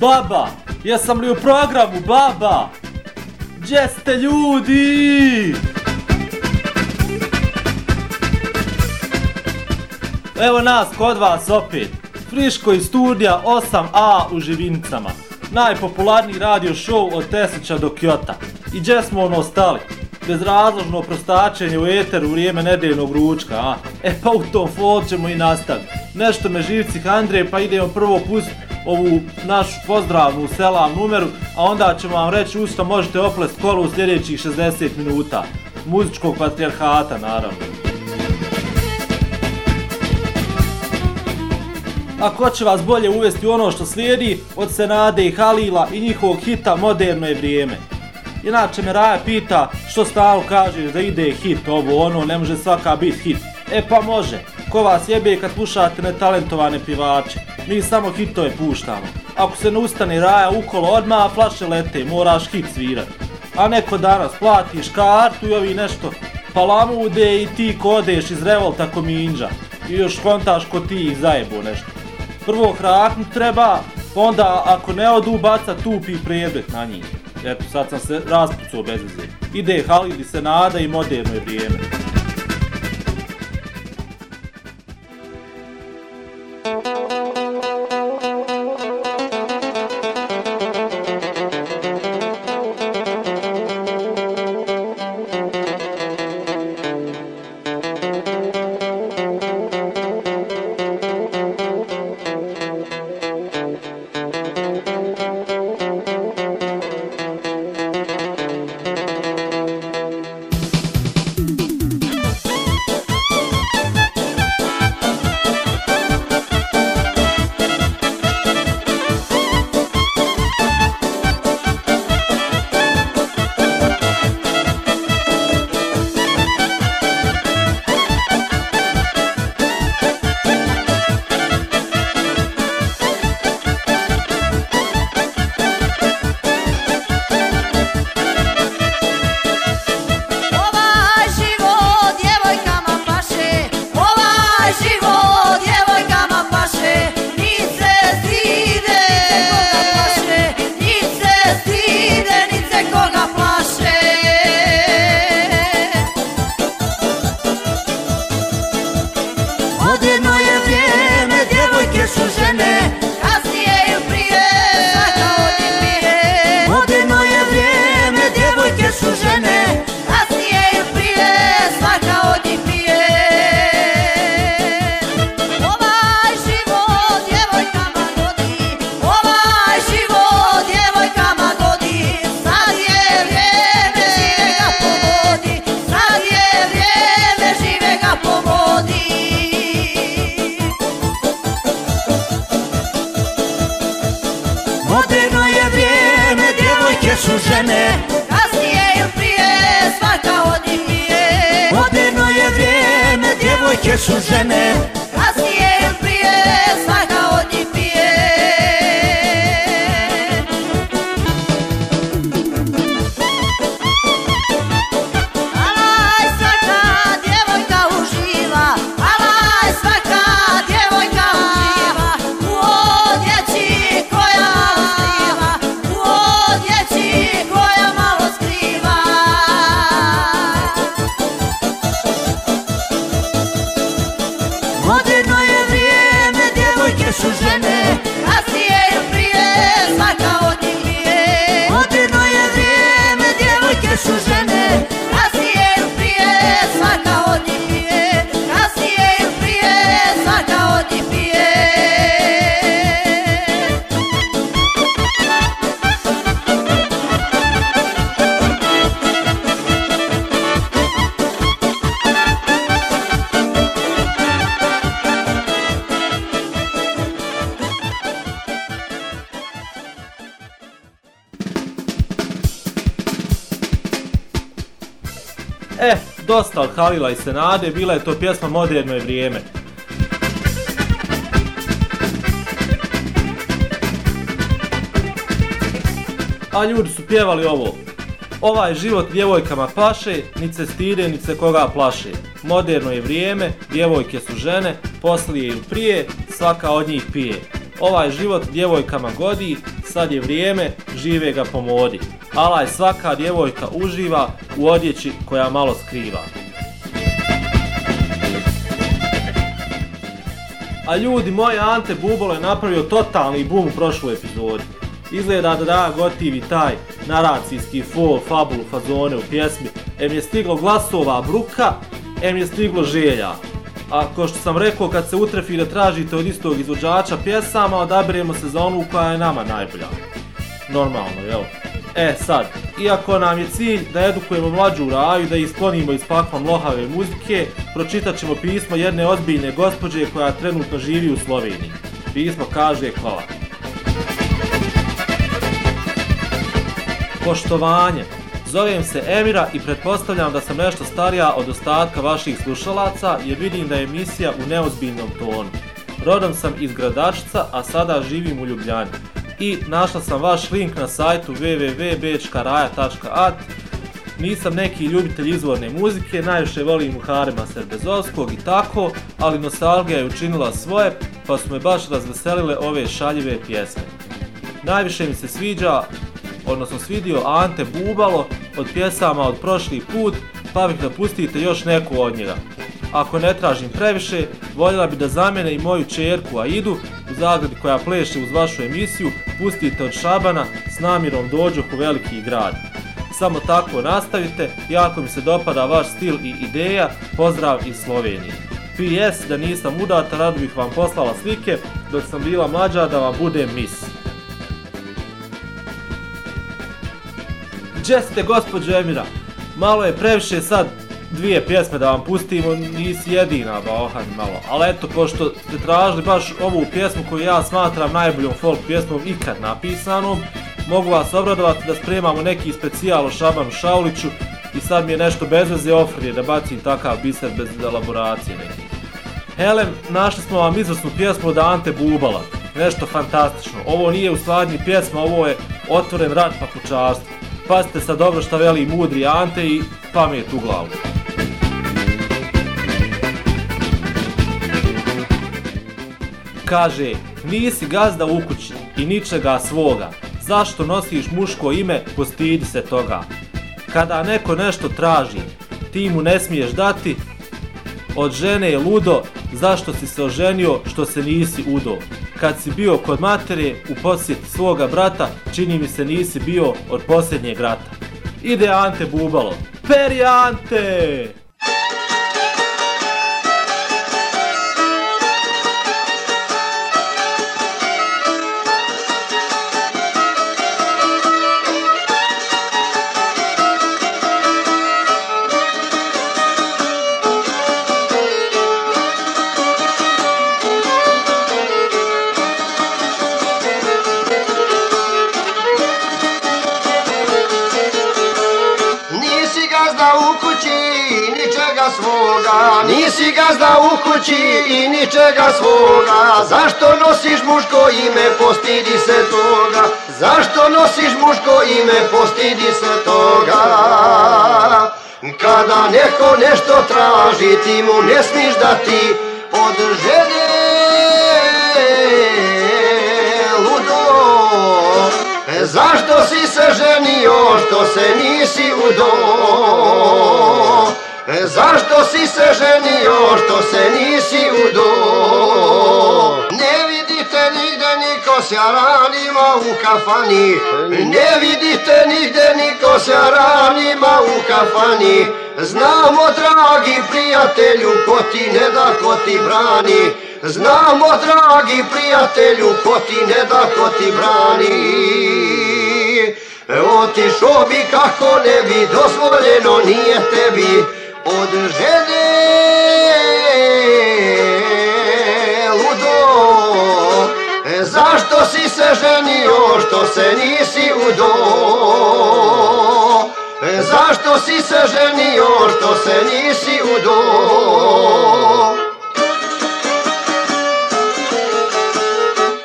Baba, jesam li u programu, baba? Gdje ste ljudi? Evo nas kod vas opet. Friško iz studija 8A u Živinicama. Najpopularniji radio show od Tesića do Kjota. I gdje smo ono stali? Bezrazložno prostačenje u eteru u vrijeme nedeljnog ručka, a? E pa u tom fol ćemo i nastaviti. Nešto me živci Andrej, pa idemo prvo pustiti ovu našu pozdravnu selam numeru, a onda ćemo vam reći usta možete oplest kolu u sljedećih 60 minuta. Muzičkog patrijarhata, naravno. A ko će vas bolje uvesti u ono što slijedi od Senade i Halila i njihovog hita Moderno je vrijeme. Inače me Raja pita što stalo kažeš da ide hit ovo ono, ne može svaka biti hit. E pa može, ko vas jebe kad slušate netalentovane pivače. Mi samo hitove puštamo. Ako se ne ustane Raja ukolo odmah, flaše lete, moraš hit svirat. A neko danas platiš kartu i ovi nešto palamude i ti kodeš iz revolta ko minđa. I još kontaš ko ti ih zajebo nešto. Prvo hraknut treba, onda ako ne odu baca tupi predmet na njih. Eto, sad sam se raspucao bez veze. Ide Halil se nada i moderno je vrijeme. Halila i Senade, bila je to pjesma Moderno je vrijeme. A ljudi su pjevali ovo. Ovaj život djevojkama paše, ni se stide, ni se koga plaše. Moderno je vrijeme, djevojke su žene, poslije ili prije, svaka od njih pije. Ovaj život djevojkama godi, sad je vrijeme, žive ga po modi. Alaj svaka djevojka uživa u odjeći koja malo skriva. A ljudi, moj Ante Bubolo je napravio totalni boom u prošloj epizodi. Izgleda da da gotivi taj naracijski fo, fabulu, fazone u pjesmi. Em je stiglo glasova bruka, em je stiglo želja. A ko što sam rekao, kad se utrefi da tražite od istog izvođača pjesama, odabiremo se za onu koja je nama najbolja. Normalno, jel? E sad, iako nam je cilj da edukujemo mlađu u raju, da ih sklonimo iz pakla lohave muzike, pročitat ćemo pismo jedne ozbiljne gospođe koja trenutno živi u Sloveniji. Pismo kaže hvala. Poštovanje. Zovem se Emira i pretpostavljam da sam nešto starija od ostatka vaših slušalaca jer vidim da je emisija u neozbiljnom tonu. Rodom sam iz Gradačca, a sada živim u Ljubljani i našla sam vaš link na sajtu www.bečkaraja.at Nisam neki ljubitelj izvorne muzike, najviše volim Muharema Serbezovskog i tako, ali nostalgija je učinila svoje, pa su me baš razveselile ove šaljive pjesme. Najviše mi se sviđa, odnosno svidio Ante Bubalo od pjesama od prošli put, pa bih da pustite još neku od njega. Ako ne tražim previše, voljela bi da zamene i moju čerku Aidu u zagradi koja pleše uz vašu emisiju, pustite od Šabana s namirom dođu u veliki grad. Samo tako nastavite, jako mi se dopada vaš stil i ideja, pozdrav iz Slovenije. PS, da nisam udata, rado bih vam poslala slike, dok sam bila mlađa da vam bude mis. Gdje ste, gospođo Emira? Malo je previše sad dvije pjesme da vam pustimo, nisi jedina, bohan malo. Ali eto, pošto ste tražili baš ovu pjesmu koju ja smatram najboljom folk pjesmom ikad napisanom, mogu vas obradovati da spremamo neki specijal o Šabanu Šauliću i sad mi je nešto bez veze ofrije da bacim takav biser bez elaboracije neki. Helem, našli smo vam izvrsnu pjesmu od Ante Bubala. Nešto fantastično. Ovo nije u stvarni pjesma, ovo je otvoren pa papučarstva. Pazite sad dobro šta veli mudri Ante i pamet u glavu. Kaže, nisi gazda u kući i ničega svoga. Zašto nosiš muško ime, postidi se toga. Kada neko nešto traži, ti mu ne smiješ dati, od žene je ludo, zašto si se oženio što se nisi udo. Kad si bio kod matere u posjet svoga brata, čini mi se nisi bio od posljednjeg rata. Ide Ante Bubalo. Peri Ante! Svoga. Nisi gazda u kući i ničega svoga. Zašto nosiš muško ime, postidi se toga? Zašto nosiš muško ime, postidi se toga? Kada neko nešto traži, ti mu ne smiš dati od žene ludo. Zašto si se ženio, što se nisi udo? E, zašto si se ženio, što se nisi udo? Ne vidite nigde niko se ranima u kafani. Ne vidite nigde niko se ranima u kafani. Znamo, dragi prijatelju, ko ti ne da, ko ti brani. Znamo, dragi prijatelju, ko ti ne da, ko ti brani. E, otišo bi kako ne bi, dozvoljeno nije tebi od žene. Ludo Zašto si se ženio što se nisi udo? Zašto si se ženio što se nisi udo?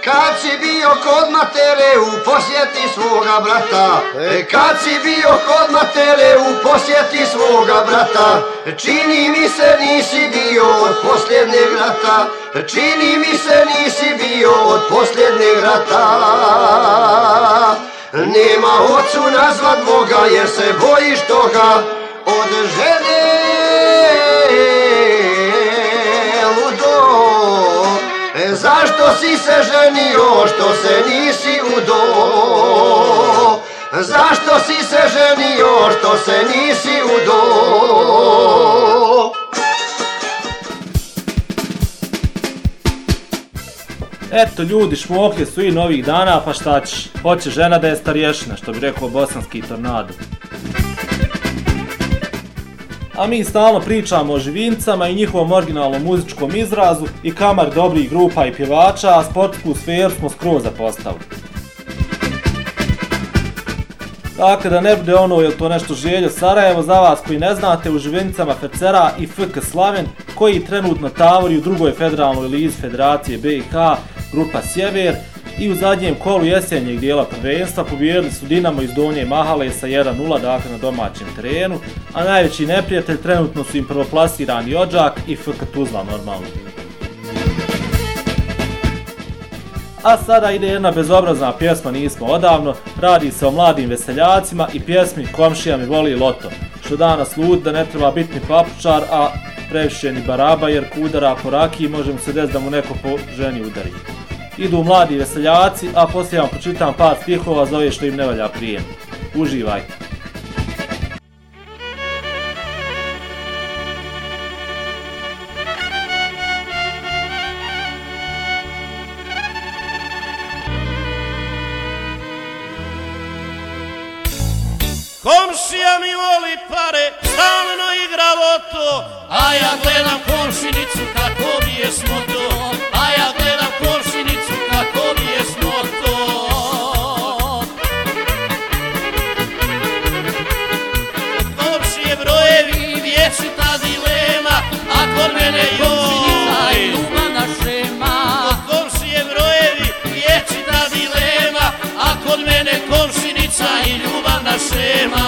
Kad si bio kod matere u posjeti svoga brata. E, Kad si bio kod matere u posjeti svoga brata. Čini mi se nisi bio od posljednjeg rata. Čini mi se nisi bio od posljednjeg rata. Nema ocu nazvat Boga jer se bojiš toga. Od žene Zašto si se ženio što se nisi udo? Zašto si se ženio što se nisi udo? Eto ljudi, šmokli su i novih dana, pa šta će? Hoće žena da je stariješna, što bi rekao bosanski tornado a mi stalno pričamo o živincama i njihovom originalnom muzičkom izrazu i kamar dobrih grupa i pjevača, a sportsku sferu smo skroz zapostavili. Dakle, da ne bude ono, je to nešto želje Sarajevo, za vas koji ne znate, u živincama Fecera i FK Slaven, koji trenutno tavori u drugoj federalnoj lizi Federacije BiH, grupa Sjever, i u zadnjem kolu jesenjeg dijela prvenstva pobijedili su Dinamo iz Donje Mahale sa 1-0 dakle na domaćem terenu, a najveći neprijatelj trenutno su im prvoplasirani Ođak i FK Tuzla normalno. A sada ide jedna bezobrazna pjesma Nismo odavno, radi se o mladim veseljacima i pjesmi Komšija mi voli loto, što danas lud da ne treba biti ni papučar, a previše ni baraba jer kudara po rakiji može mu se des da mu neko po ženi udari idu mladi veseljaci, a poslije vam pročitam par stihova za ove što im ne valja prijem. Uživajte! Komšija mi voli pare, stalno igra loto, a ja gledam komšinicu kako mi je smoto, šema.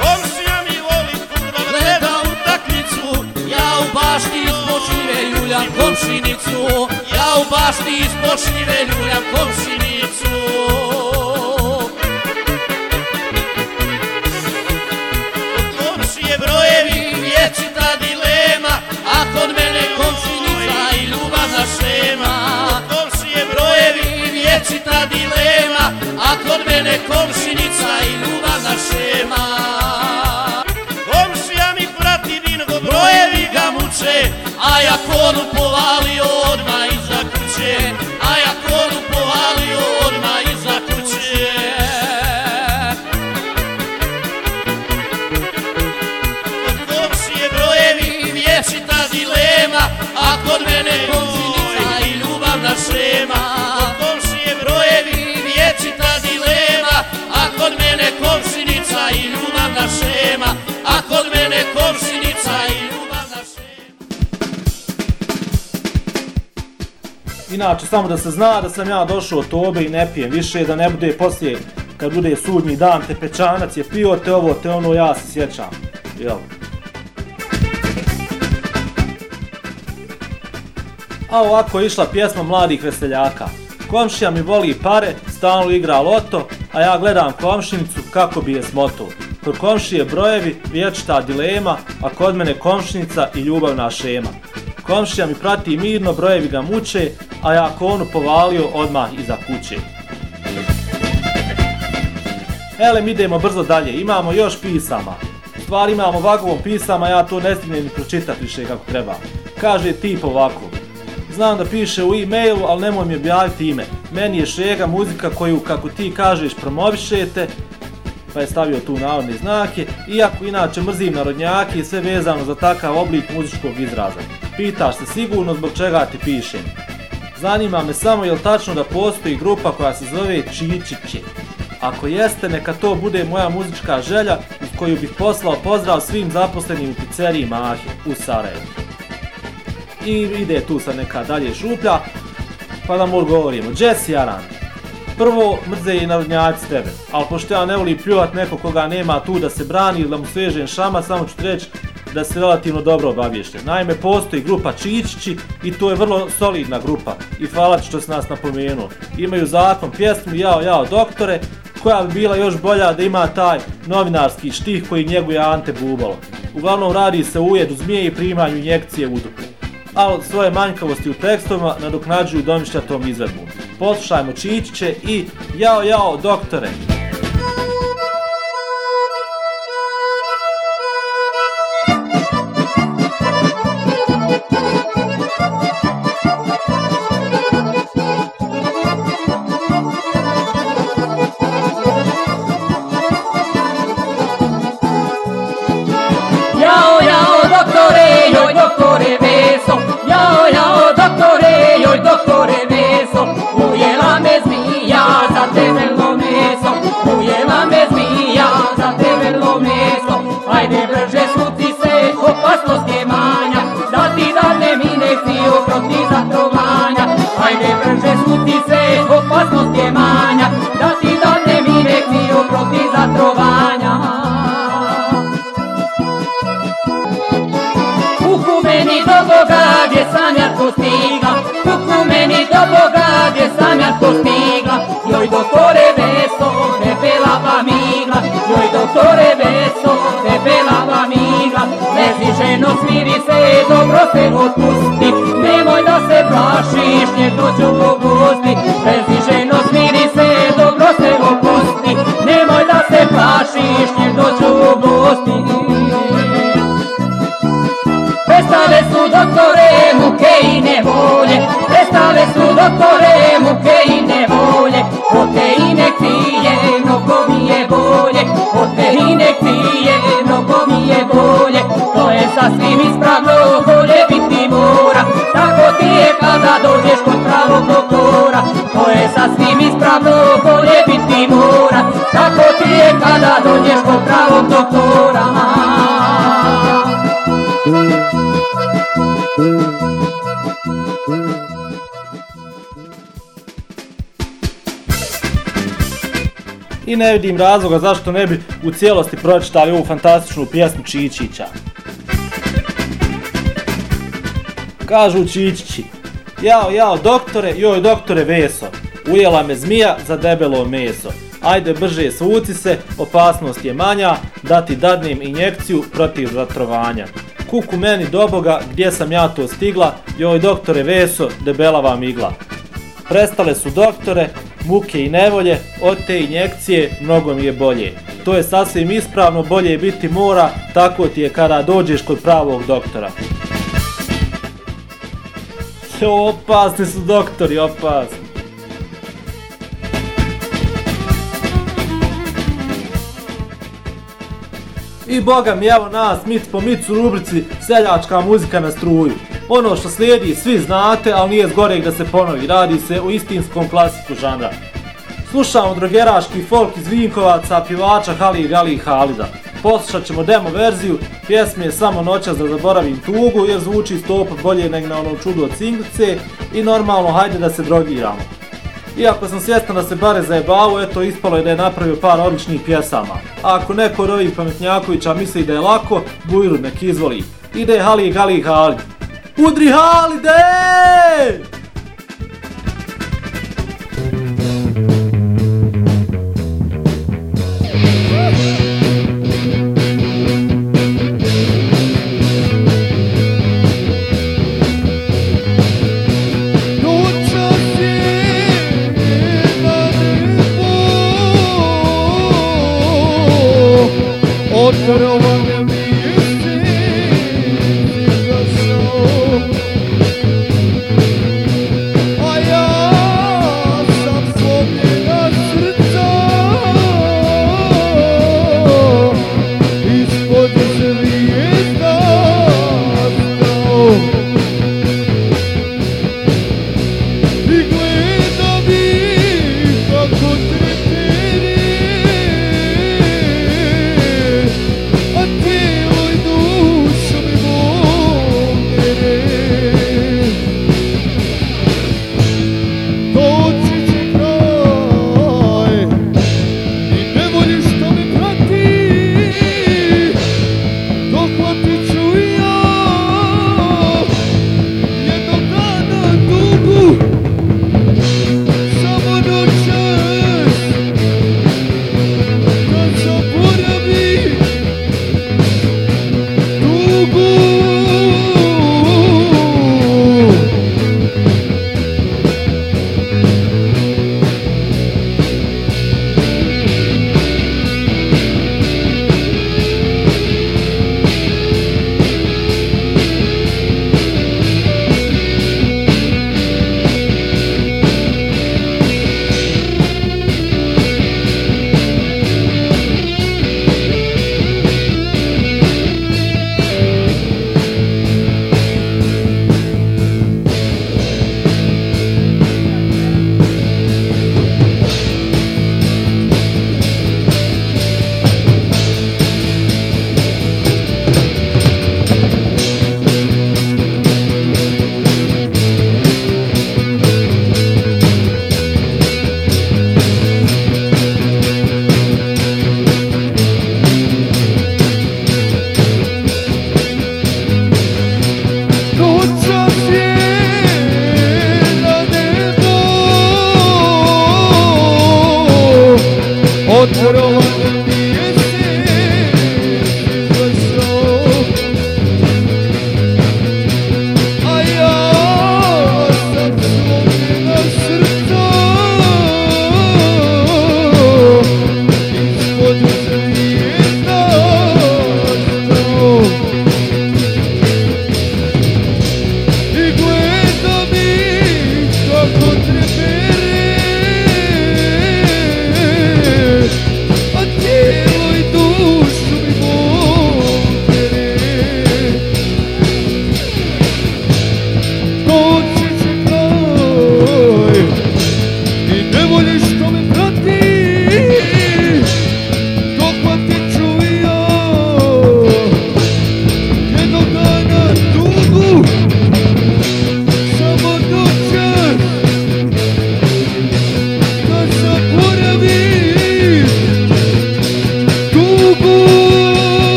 Komšija mi voli futbol, gleda utakmicu, ja u bašti ispod šljive ljuljam komšinicu, ja u bašti ispod šljive ljuljam komšinicu. A konu povalio odmah. Inače, samo da se zna da sam ja došao od tobe i ne pijem više, da ne bude poslije, kad bude sudnji dan, te pečanac je pio, te ovo, te ono, ja se sjećam. Jel? A ovako je išla pjesma mladih veseljaka. Komšija mi voli pare, stalno igra loto, a ja gledam komšinicu kako bi je smoto. Kod komšije brojevi, vječita dilema, a kod mene komšinica i ljubavna šema. Komšija mi prati mirno, brojevi ga muče, a ja konu povalio odmah iza kuće. Ele, idemo brzo dalje, imamo još pisama. U stvari imamo vagovom pisama, ja to ne stignem ni pročitati više kako treba. Kaže tip ovako. Znam da piše u e-mailu, ali nemoj mi objaviti ime. Meni je šega muzika koju, kako ti kažeš, promovišete, pa je stavio tu navodne znake, iako inače mrzim narodnjake i sve vezano za takav oblik muzičkog izraza. Pitaš se sigurno zbog čega ti pišem. Zanima me samo je li tačno da postoji grupa koja se zove Čičiće. Ako jeste, neka to bude moja muzička želja uz koju bih poslao pozdrav svim zaposlenim u pizzeriji Mahe u Sarajevu. I ide tu sa neka dalje šuplja. pa da mor govorimo. Jesse Aran, prvo mrze i narodnjaci tebe, ali pošto ja ne volim pljuvat neko koga nema tu da se brani ili da mu svežem šama, samo ću ti reći da se relativno dobro obavješten. Naime, postoji grupa Čičići i to je vrlo solidna grupa i hvala što se nas napomenuo. Imaju zakon pjesmu Jao, jao, doktore, koja bi bila još bolja da ima taj novinarski štih koji njeguje Ante Bubalo. Uglavnom radi se o ujedu zmije i primanju injekcije u dupu. Ali svoje manjkavosti u tekstovima nadoknađuju domišljatom izvedbom. Poslušajmo Čičiće i Jao, jao, doktore! Boga gdje sam ja to stigla Joj doktore Veso, debelava migla Joj doktore Veso, debelava migla Lezi ženo, smiri se, dobro se otpusti. Nemoj da se plašiš, nje dođu pogusti Bez sasvim ispravno bolje biti mora. Tako ti je kada dođeš kod pravog doktora. To je sasvim ispravno bolje biti mora. Tako ti je kada dođeš kod pravog doktora I ne vidim razloga zašto ne bi u cijelosti pročitali ovu fantastičnu pjesmu Čičića. Kažu Čičići, jao, jao, doktore, joj, doktore Veso, ujela me zmija za debelo meso. Ajde brže svuci se, opasnost je manja, da ti dadnem injekciju protiv zatrovanja. Kuku meni do boga, gdje sam ja to stigla, joj doktore Veso, debela vam igla. Prestale su doktore, muke i nevolje, od te injekcije mnogo mi je bolje. To je sasvim ispravno, bolje biti mora, tako ti je kada dođeš kod pravog doktora. Opasni su doktori, opasni. I boga mi, evo nas, mit po mic u rubrici Seljačka muzika na struju. Ono što slijedi svi znate, ali nije zgoreg da se ponovi, radi se o istinskom klasiku žanra. Slušamo drogeraški folk iz Vinkovaca, pjevača Hali Gali Halida. Poslušat ćemo demo verziju, pjesme je samo noća da zaboravim tugu, jer zvuči stopa bolje nego na ono čudu od singlice i normalno hajde da se drogiramo. Iako sam svjestan da se bare zajebavo, eto ispalo je da je napravio par odličnih pjesama. A ako neko od ovih pametnjakovića misli da je lako, bujru nek izvoli. Ide Hali Gali Halid. Udri Halide! Noćas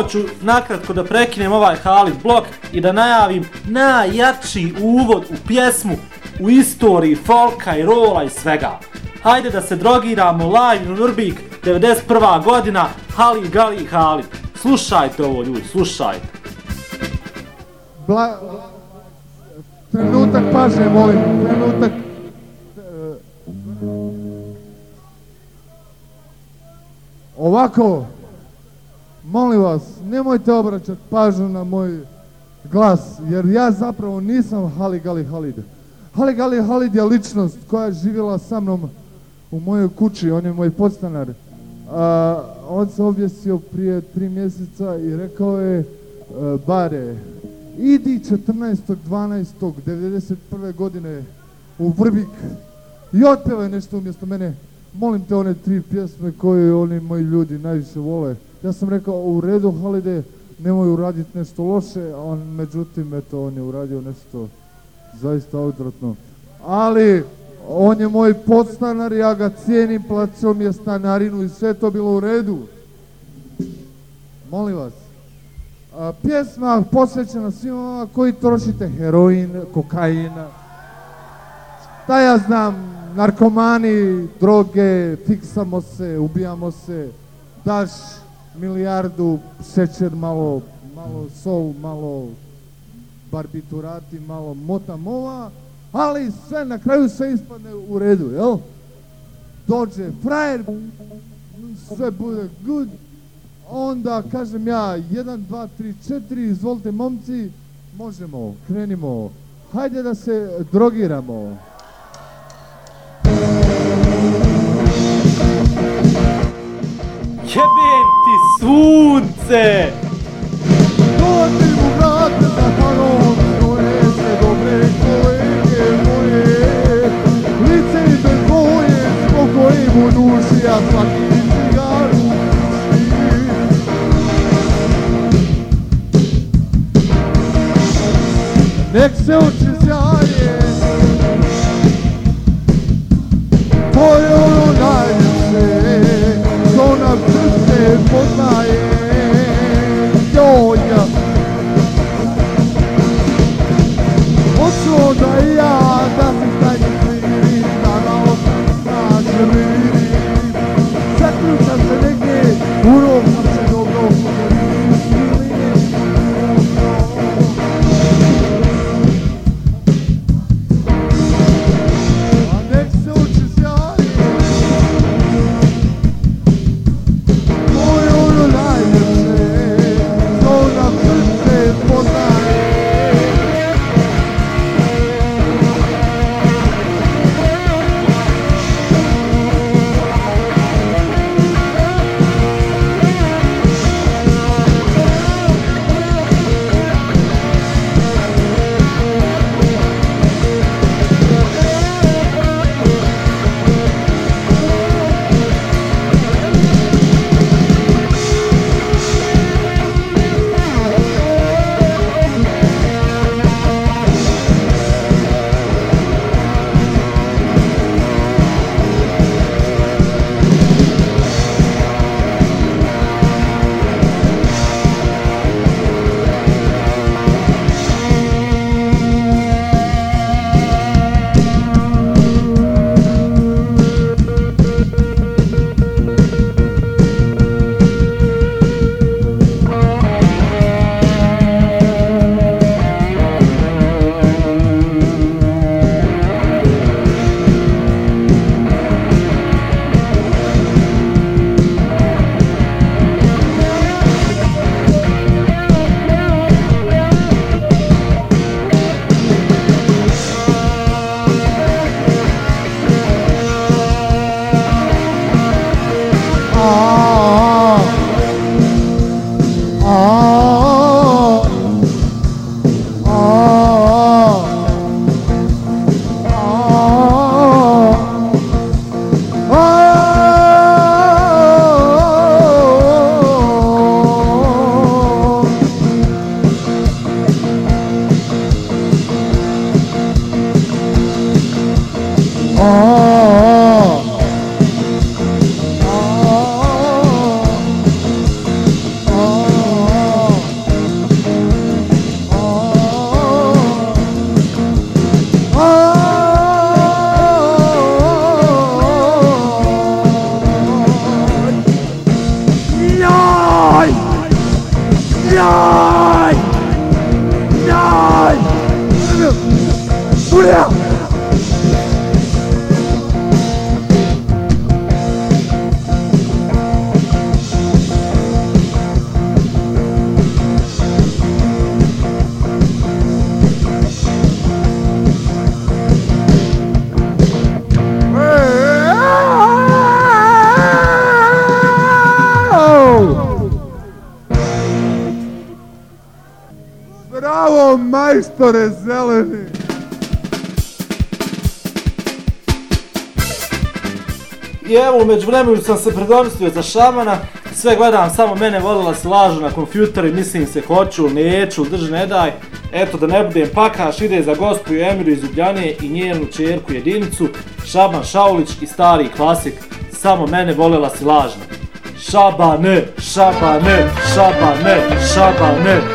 samo ću nakratko da prekinem ovaj Halid blok i da najavim najjači uvod u pjesmu u istoriji folka i rola i svega. Hajde da se drogiramo live u Nurbik 91. godina Halid Gali Halid. Slušajte ovo ljudi, slušajte. Bla... Trenutak pažnje, molim, trenutak. Ovako, molim vas, nemojte obraćati pažnju na moj glas, jer ja zapravo nisam Haligali Halid. Haligali Halid je ličnost koja je živjela sa mnom u mojoj kući, on je moj podstanar. A, on se objesio prije tri mjeseca i rekao je, a, bare, idi 14.12.1991. godine u Vrbik i otpevaj nešto umjesto mene. Molim te one tri pjesme koje oni moji ljudi najviše vole. Ja sam rekao, u redu Halide, nemoj uraditi nešto loše, a on, međutim, eto, on je uradio nešto zaista odvratno. Ali, on je moj podstanar, ja ga cijenim, plaćao mi je stanarinu i sve to bilo u redu. Molim vas, a, pjesma posvećena svima vama koji trošite heroin, kokain, šta ja znam, narkomani, droge, fiksamo se, ubijamo se, daš milijardu, šećer, malo, malo sol, malo barbiturati, malo motamova, ali sve, na kraju sve ispadne u redu, jel? Dođe frajer, sve bude good, onda kažem ja, 1, 2, 3, 4, izvolite momci, možemo, krenimo, hajde da se drogiramo. Jebem ti sunce! Dođi mu vrate za parom, stoje se dobre kolege moje. Lice i bez boje, spokoj mu duši, a svaki cigaru puši. Nek se oči sjaje, to je što nam majstore zeleni! I evo, među vremenu sam se predomislio za šamana, sve gledam, samo mene volila se lažu na kompjuter i mislim se hoću, neću, drž ne daj. Eto da ne budem pakaš, ide za gospoju Emiru iz Ljubljane i njenu čerku jedinicu, Šaban Šaulić i stari klasik, samo mene volela si lažna. Šabane, šabane, šabane, šabane.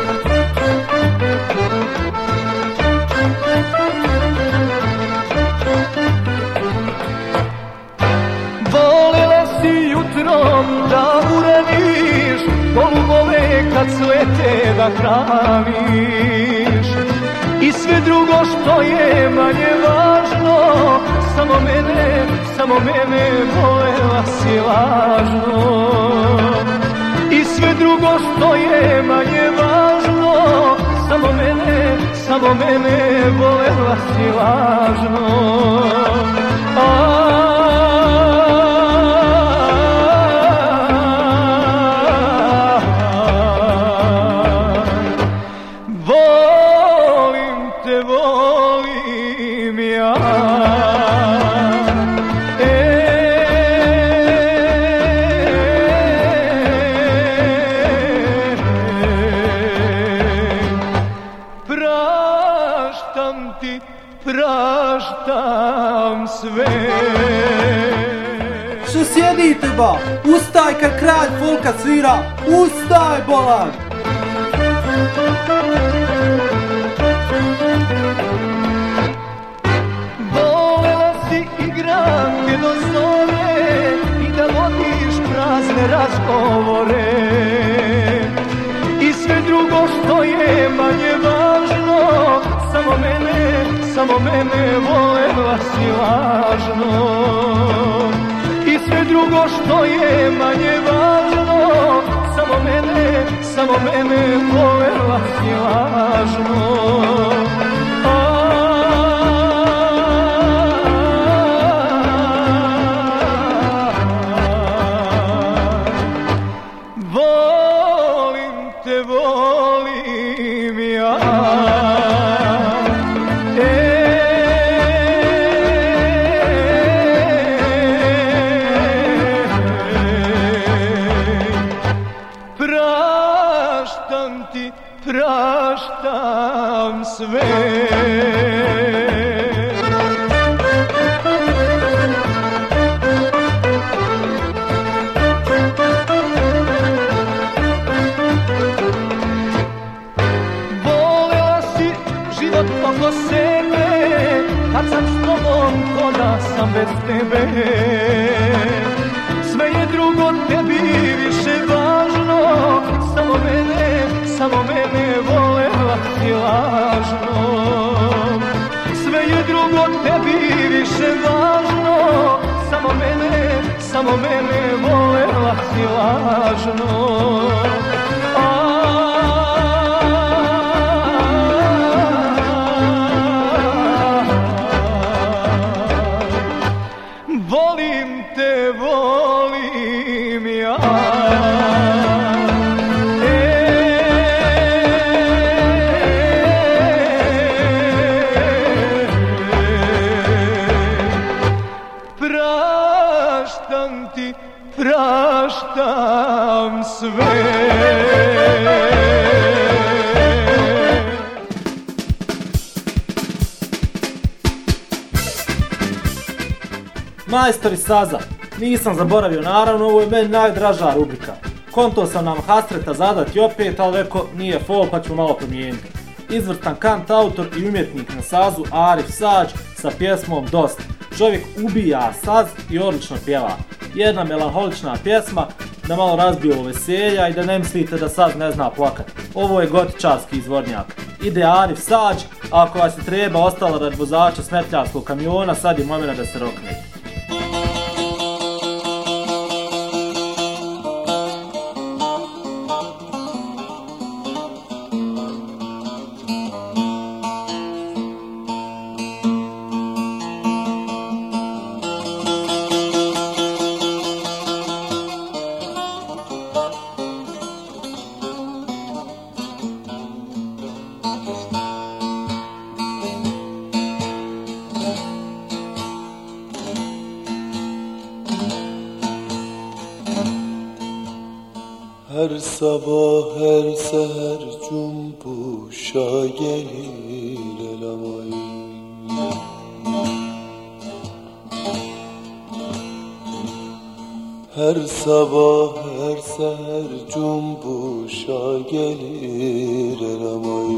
Drugo je manje važno Samo mene, samo mene volela si važno I sve drugo što je manje važno Samo mene, samo mene volela si važno A Praštam ti, praštam sve Što sjedite ba? Ustaj kad kralj folka svira! Ustaj bolan! Volela si igranke do zore I da vodiš prazne razgovore I sve drugo što je manje važno Samo mene, samo mene volela si lažno I sve drugo što je manje važno Samo mene, samo mene volela si lažno tebe. Sve je drugo tebi više važno. Samo mene, samo mene volela si lažno. Sve je drugo tebi više važno. Samo mene, samo mene volela si lažno Majstori Saza, nisam zaboravio, naravno ovo je meni najdraža rubrika. Konto sam nam Hasreta zadati opet, ali reko nije fol pa ćemo malo promijeniti. Izvrstan kant autor i umjetnik na sazu Arif Sađ sa pjesmom Dost. Čovjek ubija saz i odlično pjeva. Jedna melanholična pjesma da malo razbije ovo veselja i da ne mislite da saz ne zna plakat. Ovo je gotičarski izvornjak. Ide Arif Sađ, a ako vas je treba ostala rad vozača smetljarskog kamiona, sad je moment da se roknete. Her sabah her seher cumbuşa gelir elamay Her sabah her seher cumbuşa gelir elamay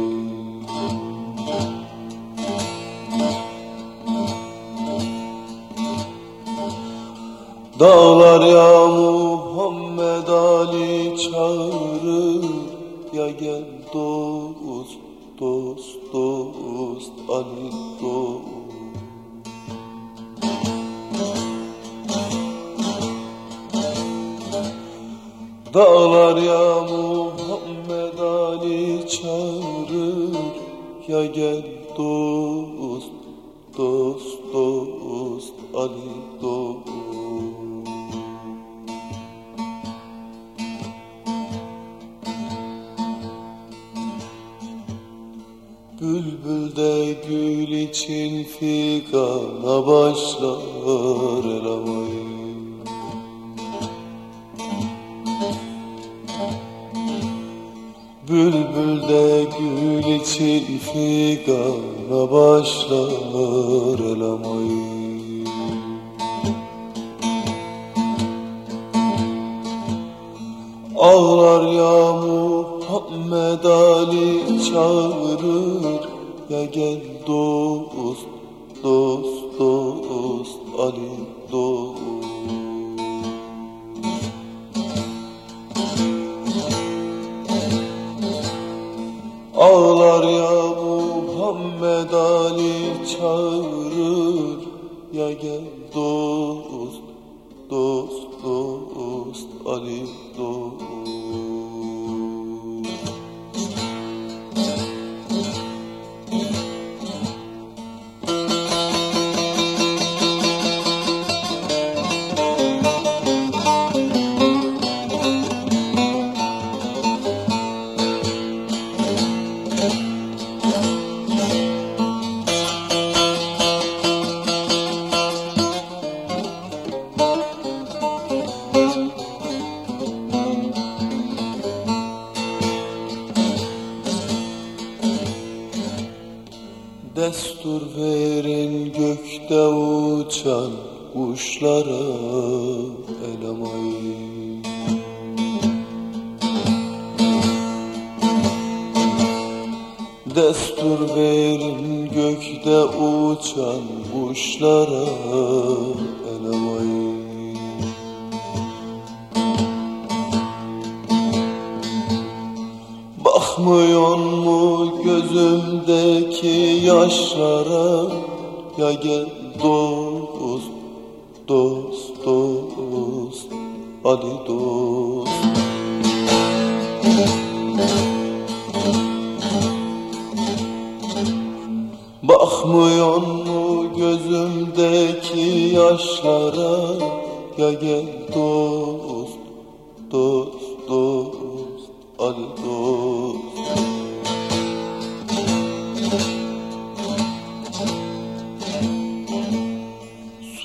Dağlar ya Muhammed çağırır Ya gel dost, dost, dost Ali dost Dağlar ya Muhammed Ali çağırır Ya gel dost, vós Ağlar ya Muhammed Ali çağırır. Ya gel dost, dost, dost Ali dost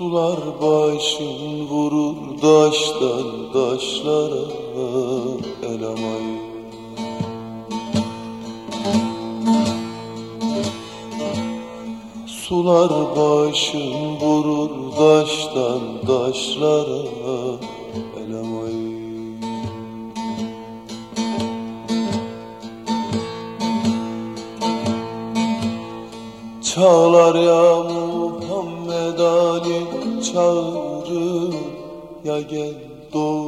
Sular başın vurur daştan daşlara elemayı Sular başın vurur daştan daşlara elemayı Çağlar ya Muhammed Ali çağırır Ya gel dost,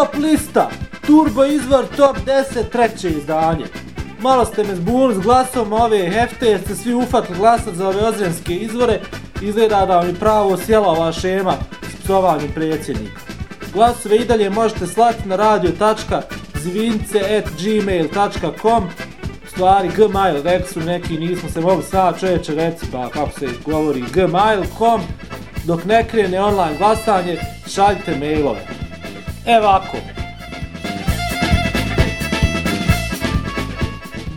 Top lista, Turbo izvor top 10 treće izdanje. Malo ste me zbunili s glasom ove hefte jer ste svi ufatli glasat za ove ozrenske izvore. Izgleda da vam je pravo sjela ova šema s psovanjem predsjednika. Glasove i dalje možete slati na radio.zvince.gmail.com stvari gmail, rekli su neki, nismo se mogli sa čovječe reci, pa kako se govori gmail.com dok ne krene online glasanje, šaljite mailove. Evo ako.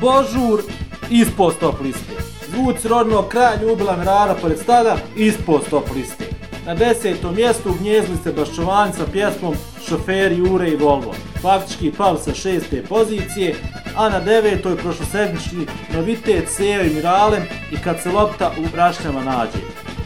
Božur ispod stop liste. Zvuci rodnog kraja ljubila Mirara pored stada ispod stop liste. Na desetom mjestu gnjezli se Baščovani sa pjesmom Šoferi Ure i Volvo. Faktički pao sa šeste pozicije, a na devetoj prošlosedmični novitet Seo i Miralem i kad se lopta u brašnjama nađe.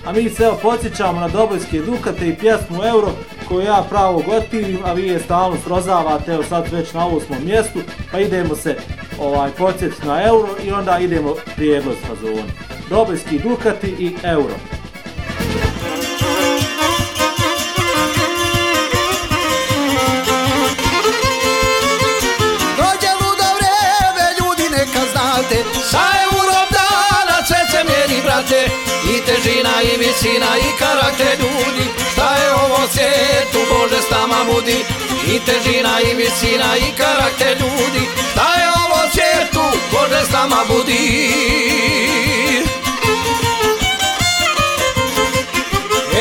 A mi se evo podsjećamo na Dobojske Dukate i pjesmu Euro koju ja pravo gotivim, a vi je stalno srozavate, evo sad već na osmom mjestu, pa idemo se ovaj podsjetiti na Euro i onda idemo prijedloz fazoni. Dobojski Dukati i Euro. Težina i visina i karakter ljudi. Šta je ovo svijetu, Bože s nama budi? I težina i visina i karakter ljudi. Šta je ovo svijetu, Bože s nama budi?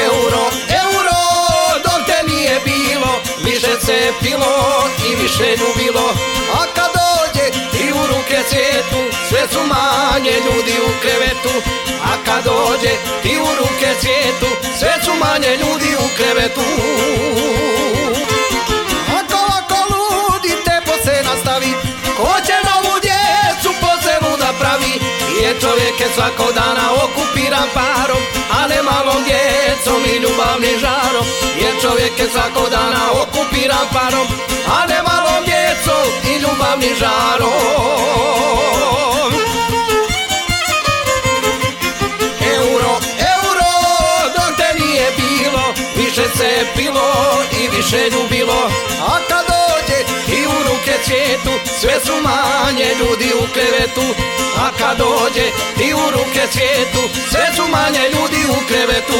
Euro, euro, dok te nije bilo Više se pilo i više ljubilo. A kad ruke svijetu Sve su manje ljudi u krevetu. A kad dođe i u ruke svijetu Sve su manje ljudi u krevetu. Ako ako ludite te se nastavi Ko će novu djecu po selu da pravi? Je čovjek je svakog dana okupiran parom A ne malom djecom i ljubavnim žarom. Jer čovjek je svako dana okupiran parom A ne malom djecom i ljubavnim žarom. Euro, euro, dok te nije bilo Više se pilo i više ljubilo. A kad dođe i u ruke cvjetu Sve su manje ljudi u krevetu. A kad dođe i u ruke cvjetu Sve su manje ljudi u krevetu.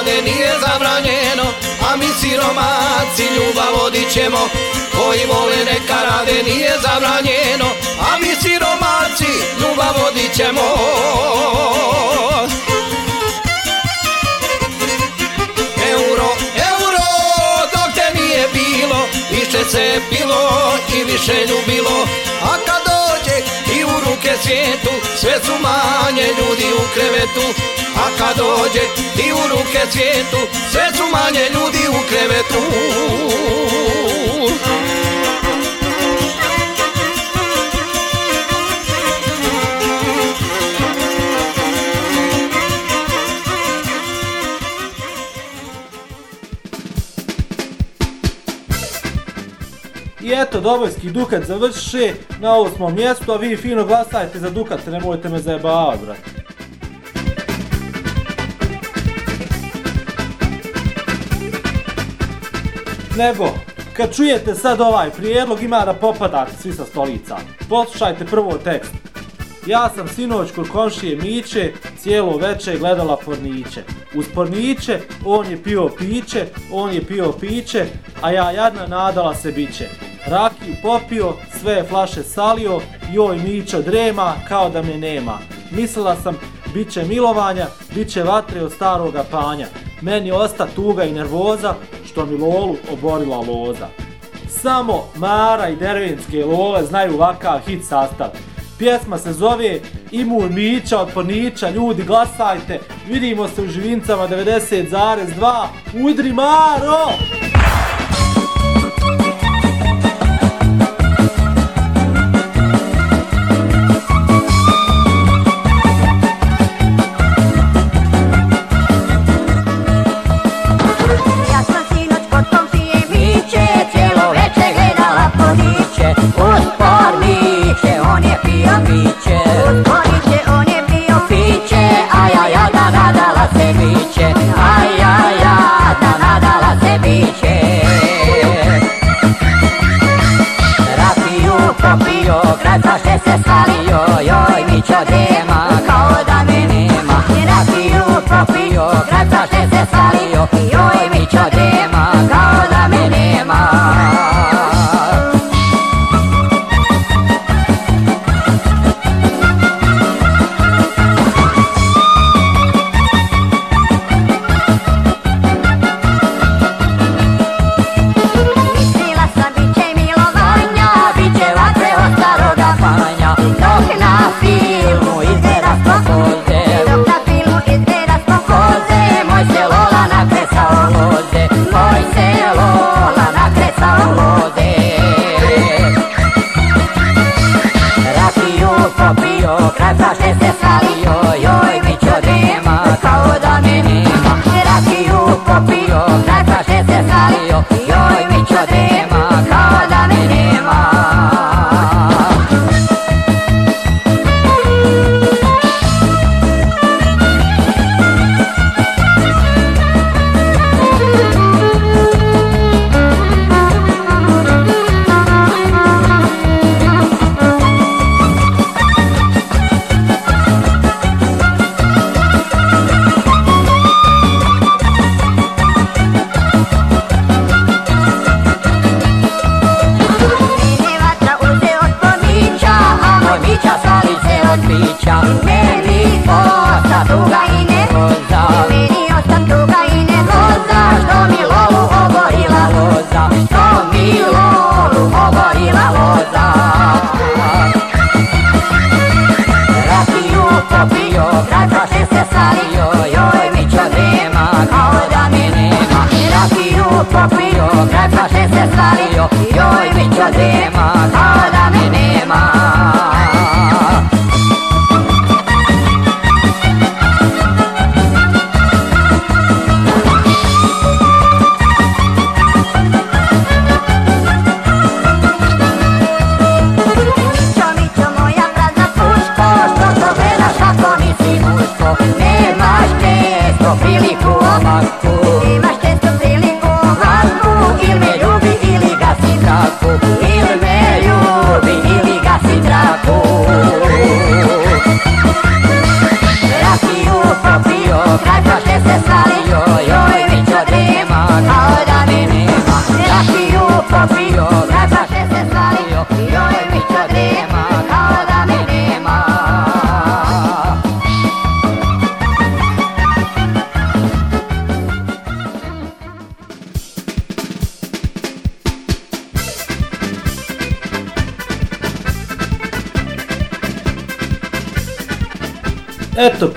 Neka rade nije zabranjeno A mi siromaci ljubav vodit ćemo. Koji vole neka rade nije zabranjeno A mi siromaci ljubav vodit ćemo. Euro, euro, dok te nije bilo Više se pilo i više ljubilo A ruke svijetu Sve su manje ljudi u krevetu. A kad dođe i u ruke svijetu Sve su manje ljudi u krevetu. I eto, Dobojski Dukat završi na osmom mjestu, a vi fino glasajte za Dukat, nemojte me zajebavati, brate. Nego, kad čujete sad ovaj prijedlog, ima da popadate svi sa stolica. Poslušajte prvo tekst. Ja sam sinoć kod komšije Miće cijelo veče gledala porniće. Uz porniće on je pio piće, on je pio piće, a ja jadna nadala se biće. Rakiju popio, sve flaše salio, joj Mićo drema kao da me nema. Mislila sam, bit će milovanja, bit će vatre od staroga panja. Meni osta tuga i nervoza, što mi lolu oborila loza. Samo Mara i Dervenske lole znaju ovakav hit sastav. Pjesma se zove Imun Mića od Ponića, ljudi glasajte, vidimo se u Živincama 90,2, udri Maro! Ja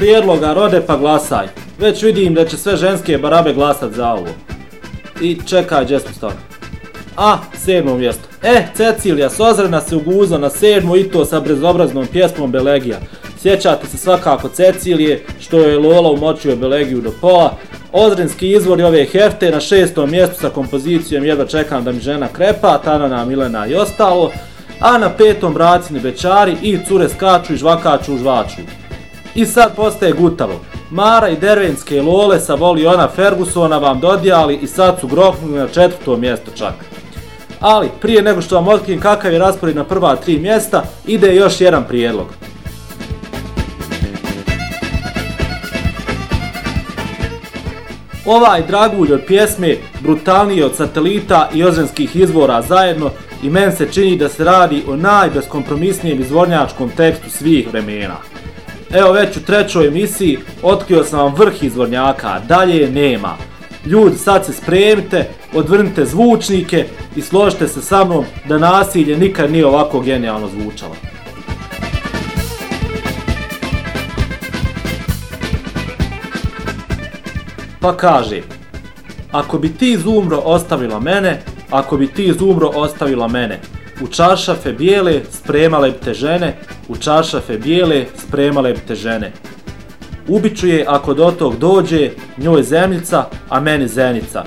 prijedloga, rode pa glasaj. Već vidim da će sve ženske barabe glasat za ovo. I čekaj, gdje smo stali? A, sedmo mjesto. E, Cecilija Sozrena se uguzo na sedmo i to sa bezobraznom pjesmom Belegija. Sjećate se svakako Cecilije, što je Lola umočio Belegiju do pola. Ozrenski izvor je ove hefte na šestom mjestu sa kompozicijom Jedva čekam da mi žena krepa, Tanana, Milena i ostalo. A na petom bracini Bečari i cure skaču i žvakaču u žvaču. I sad postaje gutavo. Mara i Dervenske Lole sa voli ona Fergusona vam dodijali i sad su grohnuli na četvrto mjesto čak. Ali, prije nego što vam otkrijem kakav je raspored na prva tri mjesta, ide još jedan prijedlog. Ovaj dragulj od pjesme brutalniji od satelita i ozrenskih izvora zajedno i men se čini da se radi o najbeskompromisnijem izvornjačkom tekstu svih vremena. Evo već u trećoj emisiji otkrio sam vam vrh izvornjaka, dalje je nema. Ljudi, sad se spremite, odvrnite zvučnike i složite se sa mnom da nasilje nikad nije ovako genijalno zvučalo. Pa kaže, ako bi ti izumro ostavila mene, ako bi ti izumro ostavila mene, u čaršafe bijele spremale bi te žene, u čaršafe bijele spremale bi te žene. Ubiću je ako do tog dođe, njoj zemljica, a meni zenica.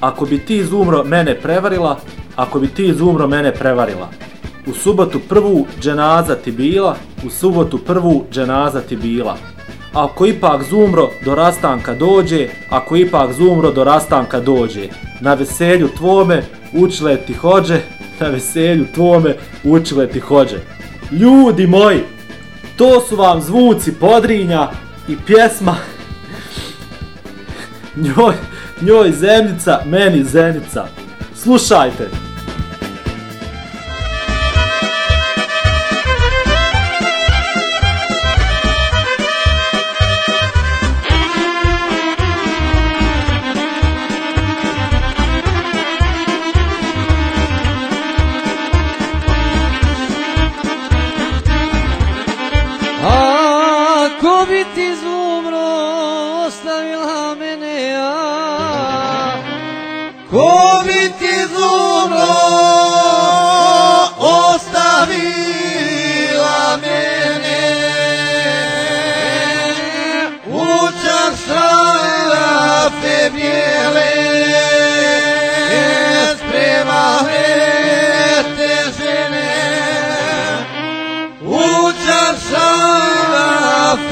Ako bi ti izumro mene prevarila, ako bi ti izumro mene prevarila. U subotu prvu dženaza ti bila, u subotu prvu dženaza ti bila. Ako ipak zumro do rastanka dođe, ako ipak zumro do rastanka dođe, na veselju tvome učile ti hođe, na veselju tvome učile ti hođe. Ljudi moji, to su vam zvuci Podrinja i pjesma njoj, njoj zemljica, meni zenica. Slušajte.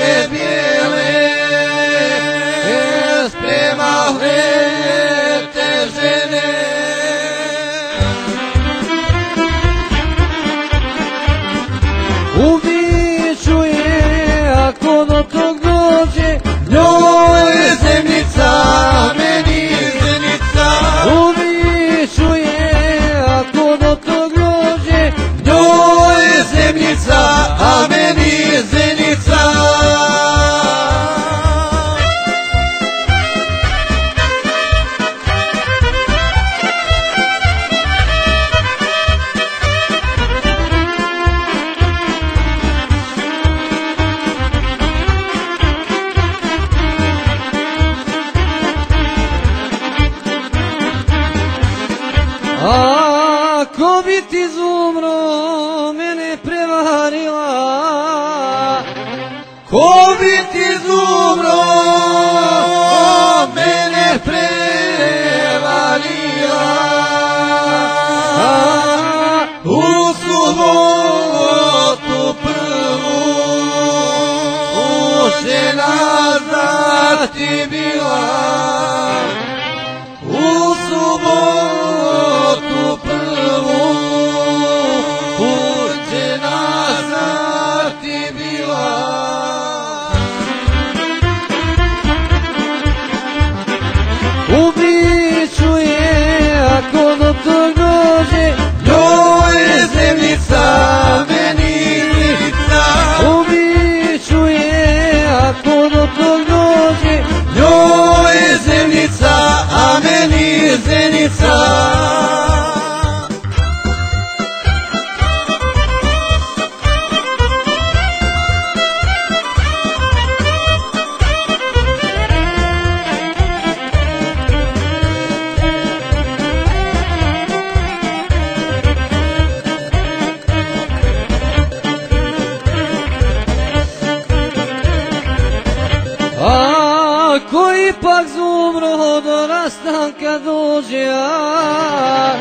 Čaršafe rastanka dođe a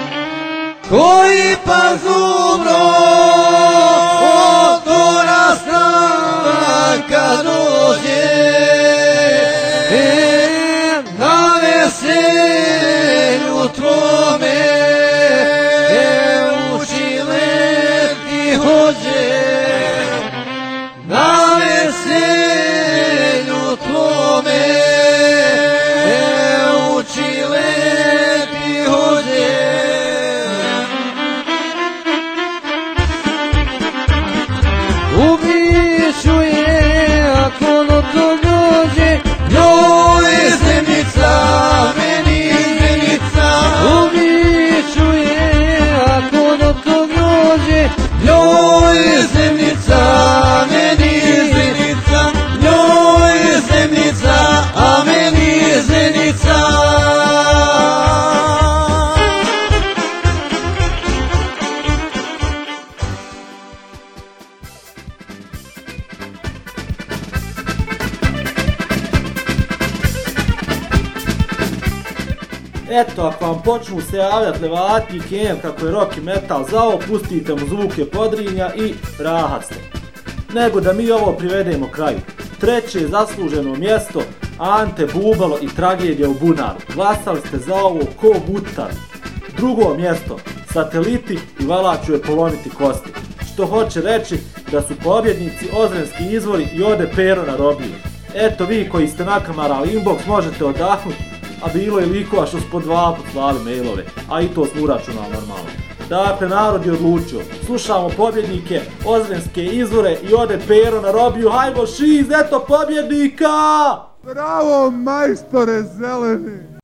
Eto, ako vam počnu se javljati levati i kako je rock i metal zao, pustite mu zvuke podrinja i rahat ste. Nego da mi ovo privedemo kraju. Treće zasluženo mjesto, Ante Bubalo i tragedija u Bunaru. Glasali ste za ovo ko butar. Drugo mjesto, sateliti i valaću je polomiti kosti. što hoće reći da su pobjednici Ozrenski izvori i ode pero na robiju. Eto vi koji ste nakamarali inbox možete odahnuti, a bilo je likova što su po dva put slali mailove, a i to smo uračunali normalno. Dakle, narod je odlučio. Slušamo pobjednike, ozrenske izvore i ode pero na robiju. Hajmo šiz, eto pobjednika! Bravo, majstore zeleni!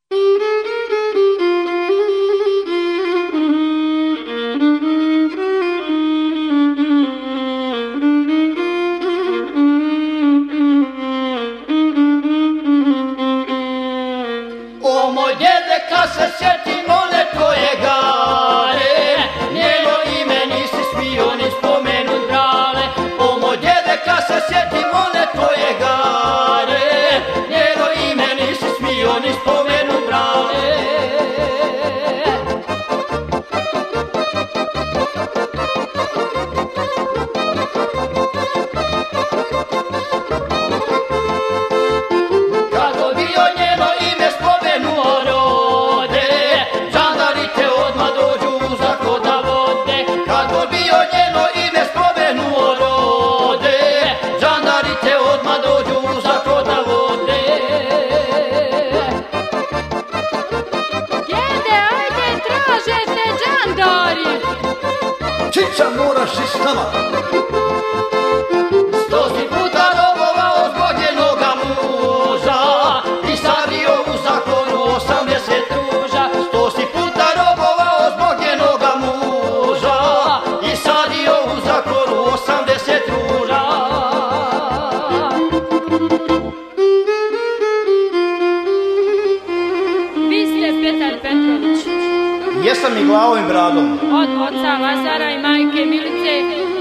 Jesam i glavom i bradom. od oca Lazara i majke Milice,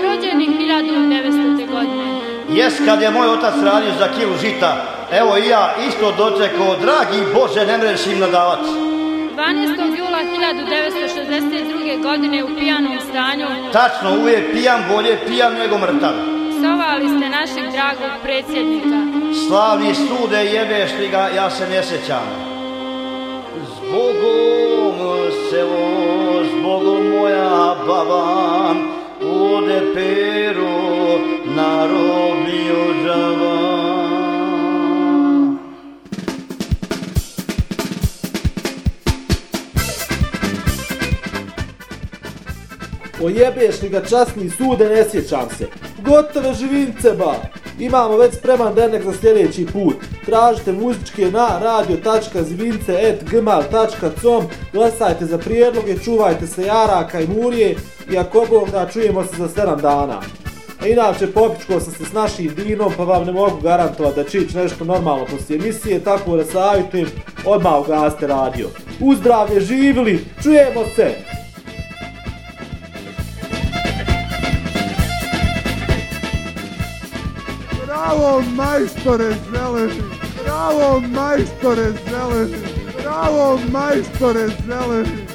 rođeni 1900. godine. Jes kad je moj otac radio za kilu žita, evo i ja isto dočekao, dragi Bože, ne mreš im nadavat. 12. jula 1962. godine u pijanom stanju Tačno, uvijek pijan bolje pijan nego mrtav. psovali ste našeg dragog predsjednika. Slavni sude jebeš li ga, ja se ne sjećam. Zbogom selo, zbogom moja baba, ode pero na robiju džava. Ojebeš li ga časni sude, ne sjećam se. Gotove živince, ba! Imamo već spreman denek za sljedeći put. Tražite muzičke na radio.zvince.gmail.com Glasajte za prijedloge, čuvajte se Jaraka i Murije i ako Bog da čujemo se za 7 dana. A inače, popičko sam se s našim dinom, pa vam ne mogu garantovati da će ići nešto normalno poslije emisije, tako da savjetujem, odmah ugaste radio. Uzdravlje, živili, čujemo se! Bravo, majstore zeleni! Bravo, majstore zeleni! Bravo, majstore zeleni!